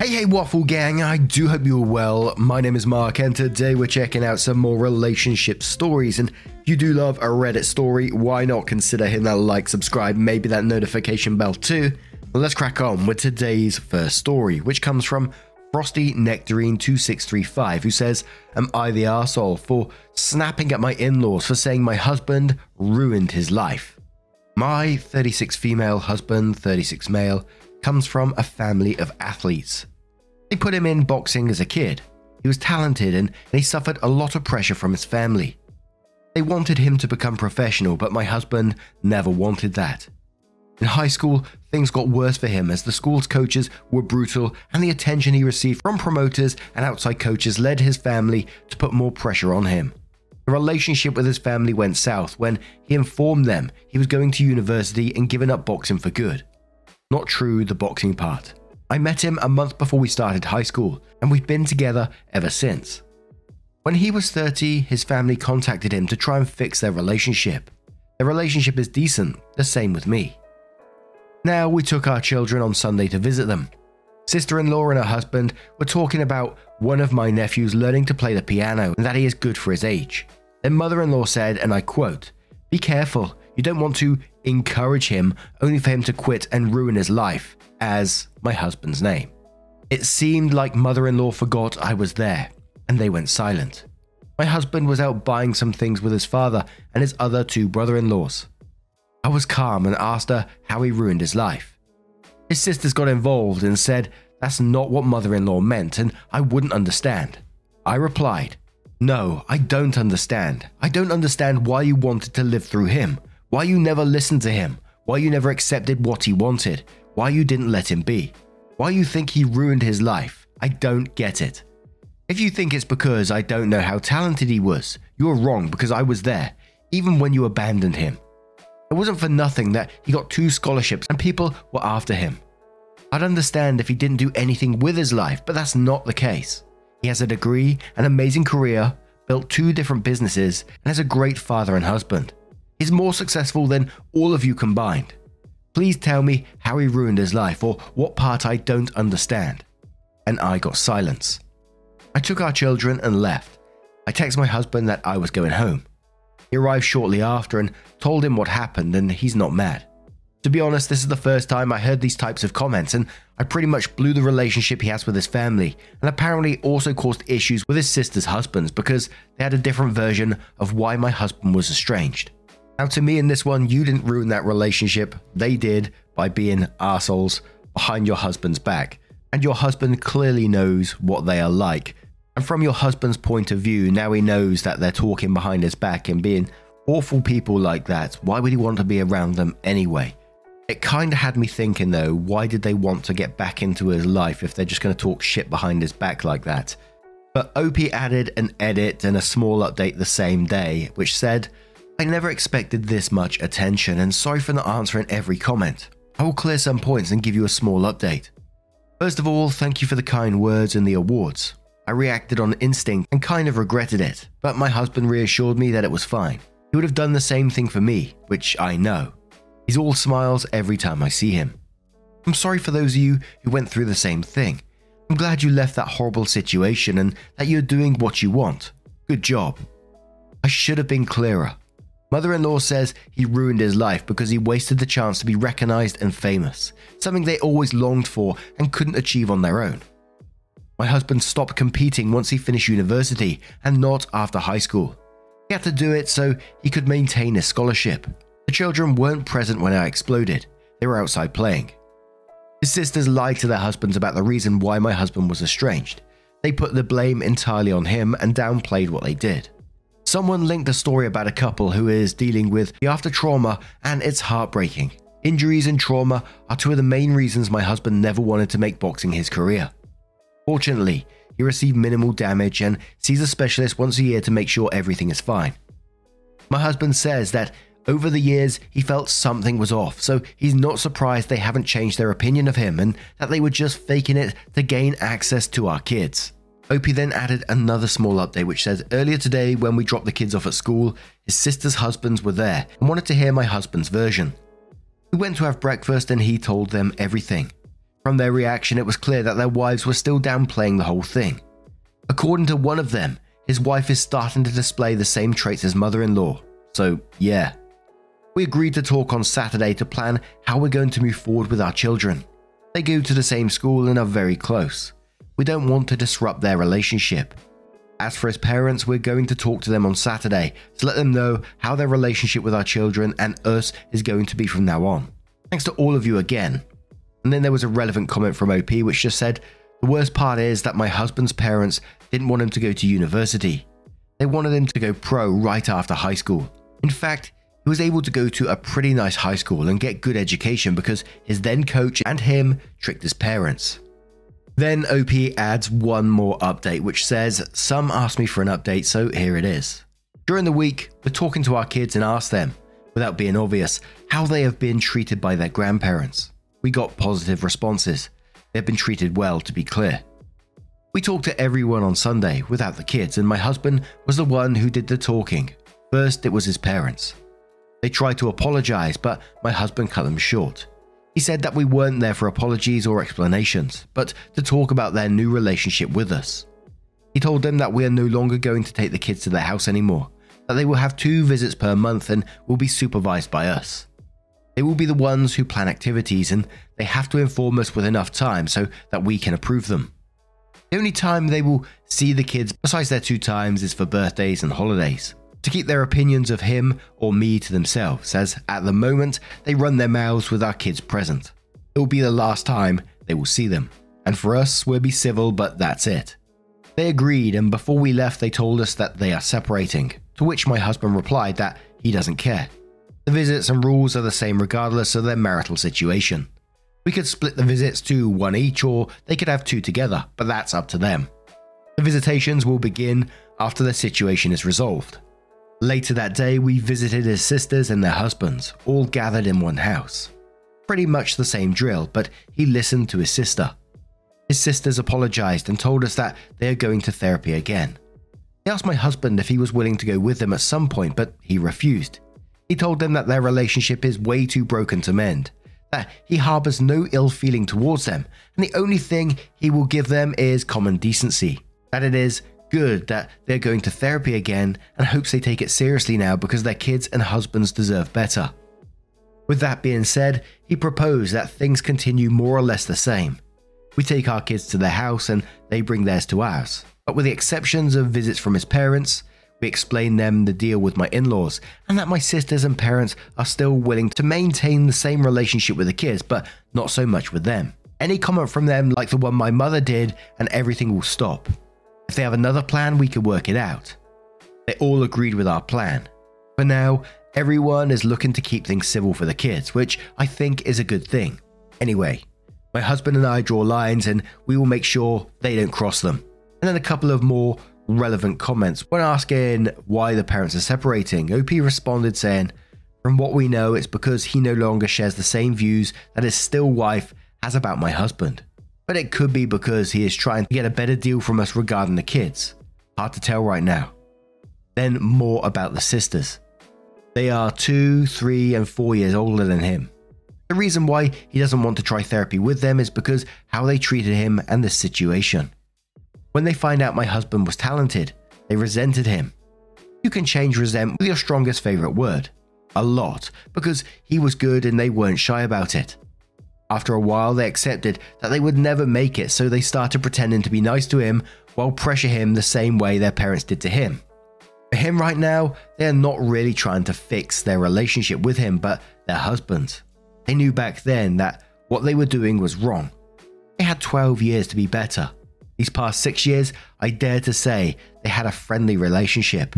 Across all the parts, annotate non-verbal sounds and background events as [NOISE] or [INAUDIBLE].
Hey, hey, Waffle Gang, I do hope you're well. My name is Mark, and today we're checking out some more relationship stories. And if you do love a Reddit story, why not consider hitting that like, subscribe, maybe that notification bell too? Well, let's crack on with today's first story, which comes from Frosty Nectarine 2635, who says, Am I the asshole for snapping at my in laws for saying my husband ruined his life? My 36 female husband, 36 male, comes from a family of athletes. They put him in boxing as a kid. He was talented and he suffered a lot of pressure from his family. They wanted him to become professional, but my husband never wanted that. In high school, things got worse for him as the school's coaches were brutal, and the attention he received from promoters and outside coaches led his family to put more pressure on him. The relationship with his family went south when he informed them he was going to university and giving up boxing for good. Not true, the boxing part. I met him a month before we started high school, and we've been together ever since. When he was 30, his family contacted him to try and fix their relationship. Their relationship is decent, the same with me. Now, we took our children on Sunday to visit them. Sister in law and her husband were talking about one of my nephews learning to play the piano and that he is good for his age. Their mother in law said, and I quote, Be careful, you don't want to encourage him only for him to quit and ruin his life, as my husband's name. It seemed like mother in law forgot I was there, and they went silent. My husband was out buying some things with his father and his other two brother in laws. I was calm and asked her how he ruined his life. His sisters got involved and said that's not what mother in law meant and I wouldn't understand. I replied, No, I don't understand. I don't understand why you wanted to live through him. Why you never listened to him? Why you never accepted what he wanted? Why you didn't let him be? Why you think he ruined his life? I don't get it. If you think it's because I don't know how talented he was, you're wrong because I was there, even when you abandoned him. It wasn't for nothing that he got two scholarships and people were after him. I'd understand if he didn't do anything with his life, but that's not the case. He has a degree, an amazing career, built two different businesses, and has a great father and husband. He's more successful than all of you combined. Please tell me how he ruined his life or what part I don't understand. And I got silence. I took our children and left. I texted my husband that I was going home. He arrived shortly after and told him what happened, and he's not mad. To be honest, this is the first time I heard these types of comments, and I pretty much blew the relationship he has with his family, and apparently also caused issues with his sister's husbands because they had a different version of why my husband was estranged. Now, to me, in this one, you didn't ruin that relationship. They did by being assholes behind your husband's back. And your husband clearly knows what they are like. And from your husband's point of view, now he knows that they're talking behind his back and being awful people like that. Why would he want to be around them anyway? It kind of had me thinking though, why did they want to get back into his life if they're just going to talk shit behind his back like that? But OP added an edit and a small update the same day, which said, I never expected this much attention, and sorry for not answering every comment. I will clear some points and give you a small update. First of all, thank you for the kind words and the awards. I reacted on instinct and kind of regretted it, but my husband reassured me that it was fine. He would have done the same thing for me, which I know. He's all smiles every time I see him. I'm sorry for those of you who went through the same thing. I'm glad you left that horrible situation and that you're doing what you want. Good job. I should have been clearer. Mother in law says he ruined his life because he wasted the chance to be recognized and famous, something they always longed for and couldn't achieve on their own. My husband stopped competing once he finished university and not after high school. He had to do it so he could maintain his scholarship. The children weren't present when I exploded, they were outside playing. His sisters lied to their husbands about the reason why my husband was estranged. They put the blame entirely on him and downplayed what they did. Someone linked a story about a couple who is dealing with the after trauma, and it's heartbreaking. Injuries and trauma are two of the main reasons my husband never wanted to make boxing his career. Fortunately, he received minimal damage and sees a specialist once a year to make sure everything is fine. My husband says that over the years he felt something was off, so he's not surprised they haven't changed their opinion of him and that they were just faking it to gain access to our kids. Opie then added another small update which says earlier today when we dropped the kids off at school, his sister's husbands were there and wanted to hear my husband's version. We went to have breakfast and he told them everything. From their reaction, it was clear that their wives were still downplaying the whole thing. According to one of them, his wife is starting to display the same traits as mother in law. So, yeah. We agreed to talk on Saturday to plan how we're going to move forward with our children. They go to the same school and are very close. We don't want to disrupt their relationship. As for his parents, we're going to talk to them on Saturday to let them know how their relationship with our children and us is going to be from now on. Thanks to all of you again. And then there was a relevant comment from OP which just said, The worst part is that my husband's parents didn't want him to go to university. They wanted him to go pro right after high school. In fact, he was able to go to a pretty nice high school and get good education because his then coach and him tricked his parents. Then OP adds one more update, which says, Some asked me for an update, so here it is. During the week, we're talking to our kids and ask them, without being obvious, how they have been treated by their grandparents. We got positive responses. They've been treated well, to be clear. We talked to everyone on Sunday without the kids, and my husband was the one who did the talking. First, it was his parents. They tried to apologize, but my husband cut them short. He said that we weren't there for apologies or explanations, but to talk about their new relationship with us. He told them that we are no longer going to take the kids to their house anymore, that they will have two visits per month and will be supervised by us. They will be the ones who plan activities and they have to inform us with enough time so that we can approve them. The only time they will see the kids besides their two times is for birthdays and holidays to keep their opinions of him or me to themselves, as at the moment they run their mouths with our kids present. It will be the last time they will see them, and for us, we'll be civil, but that's it. They agreed, and before we left, they told us that they are separating, to which my husband replied that he doesn't care. The visits and rules are the same regardless of their marital situation. We could split the visits to one each, or they could have two together, but that's up to them. The visitations will begin after the situation is resolved. Later that day, we visited his sisters and their husbands, all gathered in one house. Pretty much the same drill, but he listened to his sister. His sisters apologized and told us that they are going to therapy again. They asked my husband if he was willing to go with them at some point, but he refused. He told them that their relationship is way too broken to mend, that he harbors no ill feeling towards them, and the only thing he will give them is common decency, that it is good that they're going to therapy again and hopes they take it seriously now because their kids and husbands deserve better. With that being said, he proposed that things continue more or less the same. We take our kids to their house and they bring theirs to ours. But with the exceptions of visits from his parents, we explain them the deal with my in laws and that my sisters and parents are still willing to maintain the same relationship with the kids, but not so much with them. Any comment from them, like the one my mother did, and everything will stop. If they have another plan, we could work it out. They all agreed with our plan. For now, everyone is looking to keep things civil for the kids, which I think is a good thing. Anyway, my husband and I draw lines and we will make sure they don't cross them. And then a couple of more relevant comments. When asking why the parents are separating, OP responded saying, From what we know, it's because he no longer shares the same views that his still wife has about my husband but it could be because he is trying to get a better deal from us regarding the kids. Hard to tell right now. Then more about the sisters. They are two, three, and four years older than him. The reason why he doesn't want to try therapy with them is because how they treated him and the situation. When they find out my husband was talented, they resented him. You can change resent with your strongest favorite word. A lot, because he was good and they weren't shy about it. After a while, they accepted that they would never make it, so they started pretending to be nice to him while pressure him the same way their parents did to him. For him right now, they are not really trying to fix their relationship with him, but their husband. They knew back then that what they were doing was wrong. They had 12 years to be better. These past six years, I dare to say they had a friendly relationship.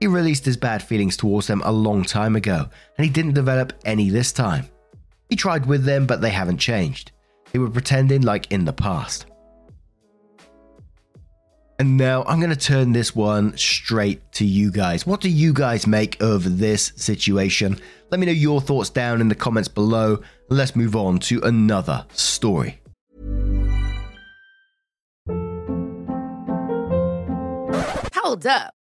He released his bad feelings towards them a long time ago, and he didn't develop any this time. He tried with them, but they haven't changed. They were pretending like in the past. And now I'm going to turn this one straight to you guys. What do you guys make of this situation? Let me know your thoughts down in the comments below. Let's move on to another story. Hold up.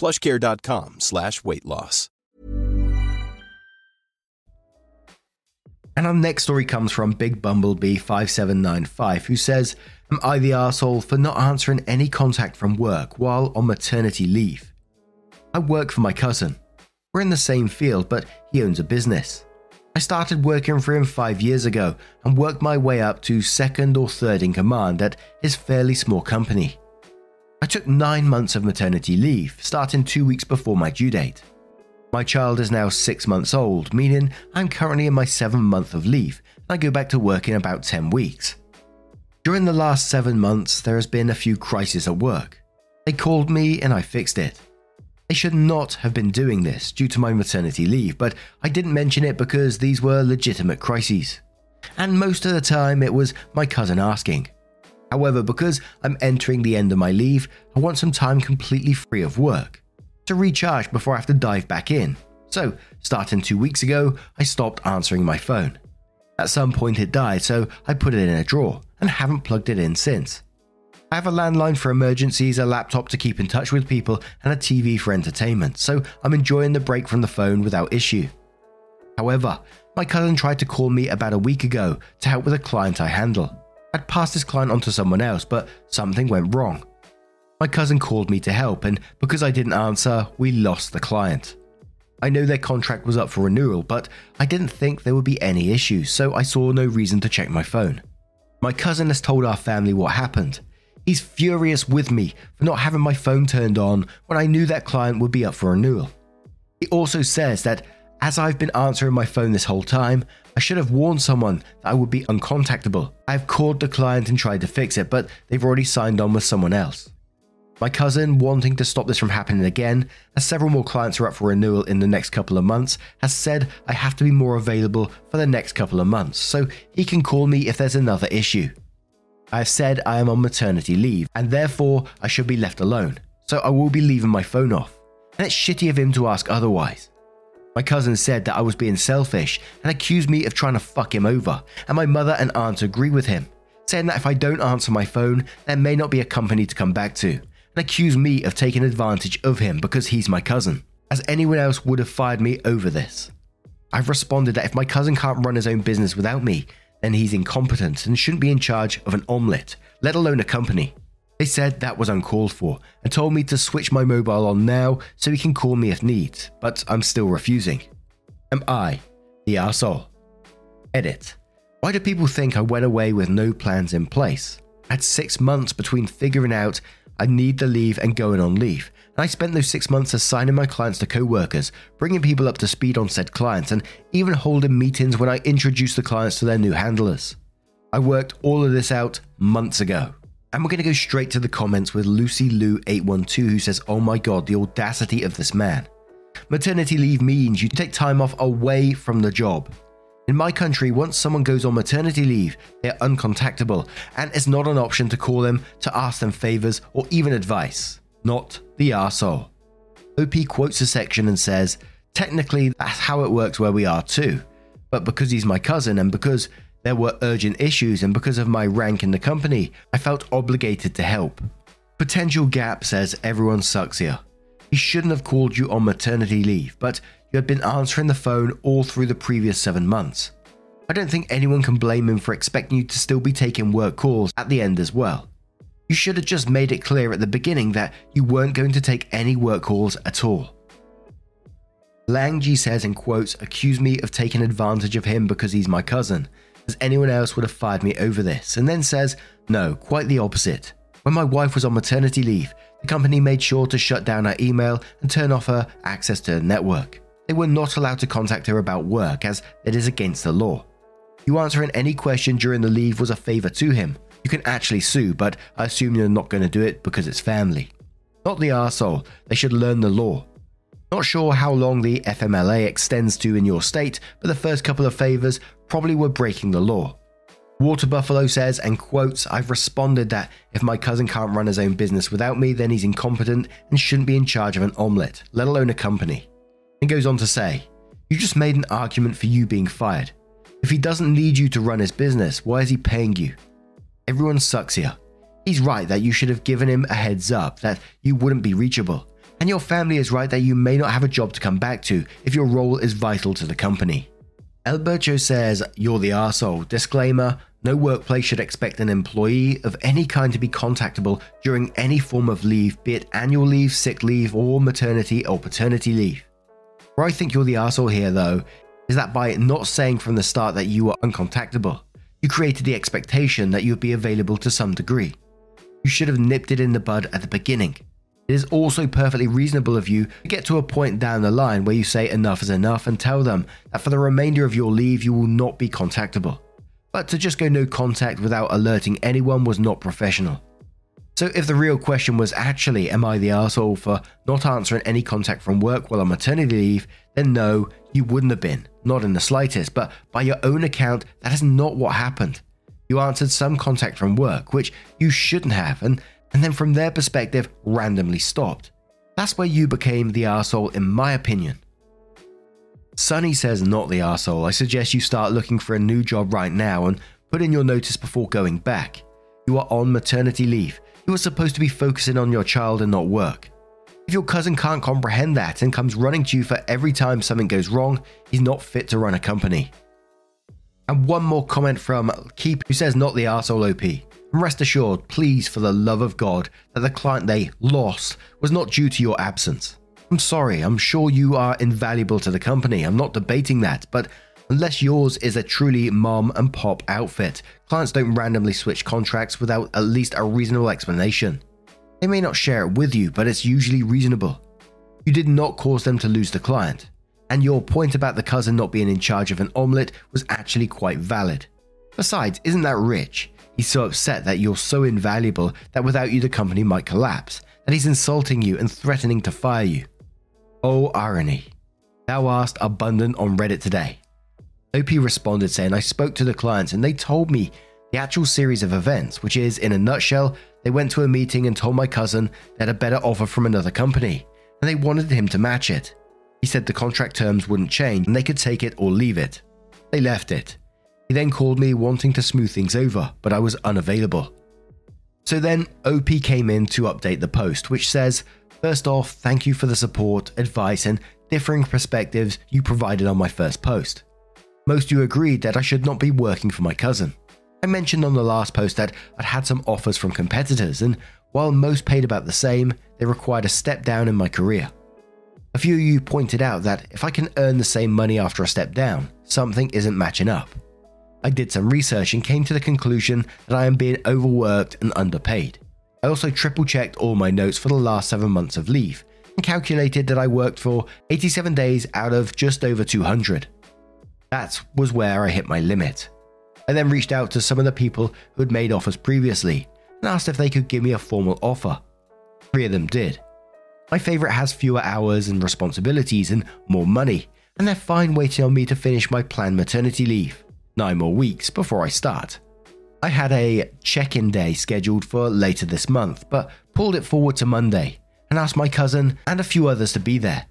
plushcare.com slash weight loss. And our next story comes from Big Bumblebee 5795, who says, Am I the arsehole for not answering any contact from work while on maternity leave? I work for my cousin. We're in the same field, but he owns a business. I started working for him five years ago and worked my way up to second or third in command at his fairly small company. I took nine months of maternity leave, starting two weeks before my due date. My child is now six months old, meaning I'm currently in my seventh month of leave, and I go back to work in about 10 weeks. During the last seven months, there has been a few crises at work. They called me and I fixed it. I should not have been doing this due to my maternity leave, but I didn't mention it because these were legitimate crises. And most of the time, it was my cousin asking. However, because I'm entering the end of my leave, I want some time completely free of work to recharge before I have to dive back in. So, starting two weeks ago, I stopped answering my phone. At some point, it died, so I put it in a drawer and haven't plugged it in since. I have a landline for emergencies, a laptop to keep in touch with people, and a TV for entertainment, so I'm enjoying the break from the phone without issue. However, my cousin tried to call me about a week ago to help with a client I handle. I'd passed this client on to someone else, but something went wrong. My cousin called me to help, and because I didn't answer, we lost the client. I know their contract was up for renewal, but I didn't think there would be any issues, so I saw no reason to check my phone. My cousin has told our family what happened. He's furious with me for not having my phone turned on when I knew that client would be up for renewal. He also says that as I've been answering my phone this whole time, I should have warned someone that I would be uncontactable. I've called the client and tried to fix it, but they've already signed on with someone else. My cousin, wanting to stop this from happening again, as several more clients are up for renewal in the next couple of months, has said I have to be more available for the next couple of months so he can call me if there's another issue. I have said I am on maternity leave and therefore I should be left alone, so I will be leaving my phone off. And it's shitty of him to ask otherwise. My cousin said that I was being selfish and accused me of trying to fuck him over, and my mother and aunt agree with him, saying that if I don't answer my phone, there may not be a company to come back to, and accuse me of taking advantage of him because he's my cousin, as anyone else would have fired me over this. I've responded that if my cousin can't run his own business without me, then he's incompetent and shouldn't be in charge of an omelette, let alone a company. They said that was uncalled for and told me to switch my mobile on now so he can call me if need, but I'm still refusing. Am I the arsehole? Edit. Why do people think I went away with no plans in place? I had six months between figuring out I need the leave and going on leave, and I spent those six months assigning my clients to co workers, bringing people up to speed on said clients, and even holding meetings when I introduced the clients to their new handlers. I worked all of this out months ago. And we're going to go straight to the comments with Lucy Lou812 who says, Oh my god, the audacity of this man. Maternity leave means you take time off away from the job. In my country, once someone goes on maternity leave, they're uncontactable, and it's not an option to call them to ask them favors or even advice. Not the arsehole. OP quotes a section and says, Technically, that's how it works where we are too. But because he's my cousin and because There were urgent issues, and because of my rank in the company, I felt obligated to help. Potential Gap says everyone sucks here. He shouldn't have called you on maternity leave, but you had been answering the phone all through the previous seven months. I don't think anyone can blame him for expecting you to still be taking work calls at the end as well. You should have just made it clear at the beginning that you weren't going to take any work calls at all. Langji says in quotes, accuse me of taking advantage of him because he's my cousin, as anyone else would have fired me over this, and then says, no, quite the opposite. When my wife was on maternity leave, the company made sure to shut down her email and turn off her access to the network. They were not allowed to contact her about work as it is against the law. You answering any question during the leave was a favour to him. You can actually sue, but I assume you're not going to do it because it's family. Not the arsehole, they should learn the law. Not sure how long the FMLA extends to in your state, but the first couple of favours probably were breaking the law. Water Buffalo says, and quotes, I've responded that if my cousin can't run his own business without me, then he's incompetent and shouldn't be in charge of an omelette, let alone a company. And goes on to say, You just made an argument for you being fired. If he doesn't need you to run his business, why is he paying you? Everyone sucks here. He's right that you should have given him a heads up that you wouldn't be reachable. And your family is right that you may not have a job to come back to if your role is vital to the company. Alberto says, You're the arsehole. Disclaimer No workplace should expect an employee of any kind to be contactable during any form of leave, be it annual leave, sick leave, or maternity or paternity leave. Where I think you're the arsehole here, though, is that by not saying from the start that you were uncontactable, you created the expectation that you would be available to some degree. You should have nipped it in the bud at the beginning. It is also perfectly reasonable of you to get to a point down the line where you say enough is enough and tell them that for the remainder of your leave you will not be contactable. But to just go no contact without alerting anyone was not professional. So if the real question was actually am I the asshole for not answering any contact from work while on maternity leave, then no, you wouldn't have been, not in the slightest, but by your own account, that is not what happened. You answered some contact from work, which you shouldn't have, and and then from their perspective randomly stopped. That's where you became the arsehole, in my opinion. Sunny says, Not the arsehole. I suggest you start looking for a new job right now and put in your notice before going back. You are on maternity leave. You are supposed to be focusing on your child and not work. If your cousin can't comprehend that and comes running to you for every time something goes wrong, he's not fit to run a company. And one more comment from Keep, who says, Not the arsehole OP. Rest assured, please, for the love of God, that the client they lost was not due to your absence. I'm sorry, I'm sure you are invaluable to the company, I'm not debating that, but unless yours is a truly mom and pop outfit, clients don't randomly switch contracts without at least a reasonable explanation. They may not share it with you, but it's usually reasonable. You did not cause them to lose the client, and your point about the cousin not being in charge of an omelette was actually quite valid. Besides, isn't that rich? He's so upset that you're so invaluable that without you the company might collapse, that he's insulting you and threatening to fire you. Oh, irony. Thou asked abundant on Reddit today. OP responded saying, I spoke to the clients and they told me the actual series of events, which is, in a nutshell, they went to a meeting and told my cousin they had a better offer from another company, and they wanted him to match it. He said the contract terms wouldn't change and they could take it or leave it. They left it. He then called me wanting to smooth things over, but I was unavailable. So then OP came in to update the post, which says, First off, thank you for the support, advice, and differing perspectives you provided on my first post. Most of you agreed that I should not be working for my cousin. I mentioned on the last post that I'd had some offers from competitors, and while most paid about the same, they required a step down in my career. A few of you pointed out that if I can earn the same money after a step down, something isn't matching up. I did some research and came to the conclusion that I am being overworked and underpaid. I also triple checked all my notes for the last 7 months of leave and calculated that I worked for 87 days out of just over 200. That was where I hit my limit. I then reached out to some of the people who had made offers previously and asked if they could give me a formal offer. Three of them did. My favourite has fewer hours and responsibilities and more money, and they're fine waiting on me to finish my planned maternity leave nine more weeks before I start. I had a check in day scheduled for later this month, but pulled it forward to Monday and asked my cousin and a few others to be there.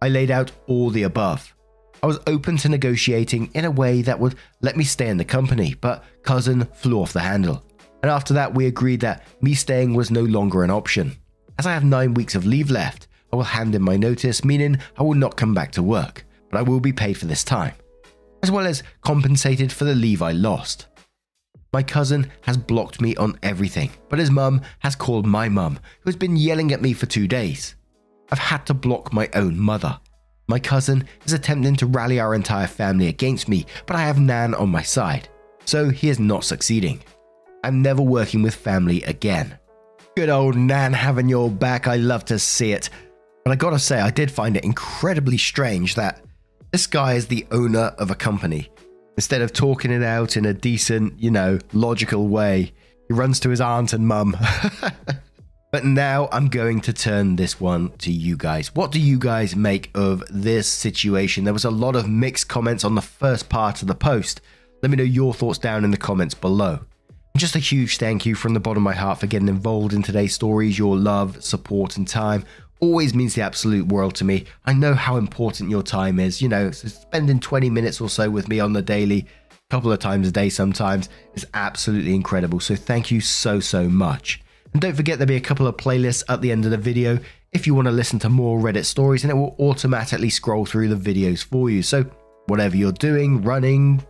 I laid out all the above. I was open to negotiating in a way that would let me stay in the company, but cousin flew off the handle. And after that, we agreed that me staying was no longer an option. As I have nine weeks of leave left, I will hand in my notice, meaning I will not come back to work, but I will be paid for this time, as well as compensated for the leave I lost. My cousin has blocked me on everything, but his mum has called my mum, who has been yelling at me for two days. I've had to block my own mother. My cousin is attempting to rally our entire family against me, but I have Nan on my side, so he is not succeeding. I'm never working with family again. Good old Nan having your back, I love to see it. But I gotta say, I did find it incredibly strange that this guy is the owner of a company. Instead of talking it out in a decent, you know, logical way, he runs to his aunt and mum. [LAUGHS] But now I'm going to turn this one to you guys. What do you guys make of this situation? There was a lot of mixed comments on the first part of the post. Let me know your thoughts down in the comments below. Just a huge thank you from the bottom of my heart for getting involved in today's stories. Your love, support, and time always means the absolute world to me. I know how important your time is. You know, so spending 20 minutes or so with me on the daily, a couple of times a day sometimes, is absolutely incredible. So thank you so, so much. And don't forget there'll be a couple of playlists at the end of the video if you want to listen to more Reddit stories, and it will automatically scroll through the videos for you. So, whatever you're doing, running,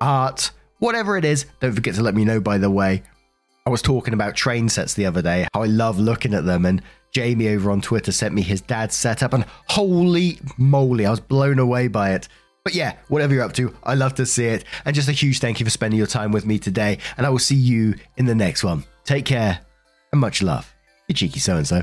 art, whatever it is, don't forget to let me know, by the way. I was talking about train sets the other day, how I love looking at them, and Jamie over on Twitter sent me his dad's setup, and holy moly, I was blown away by it. But yeah, whatever you're up to, I love to see it. And just a huge thank you for spending your time with me today, and I will see you in the next one. Take care and much love. You cheeky so and so.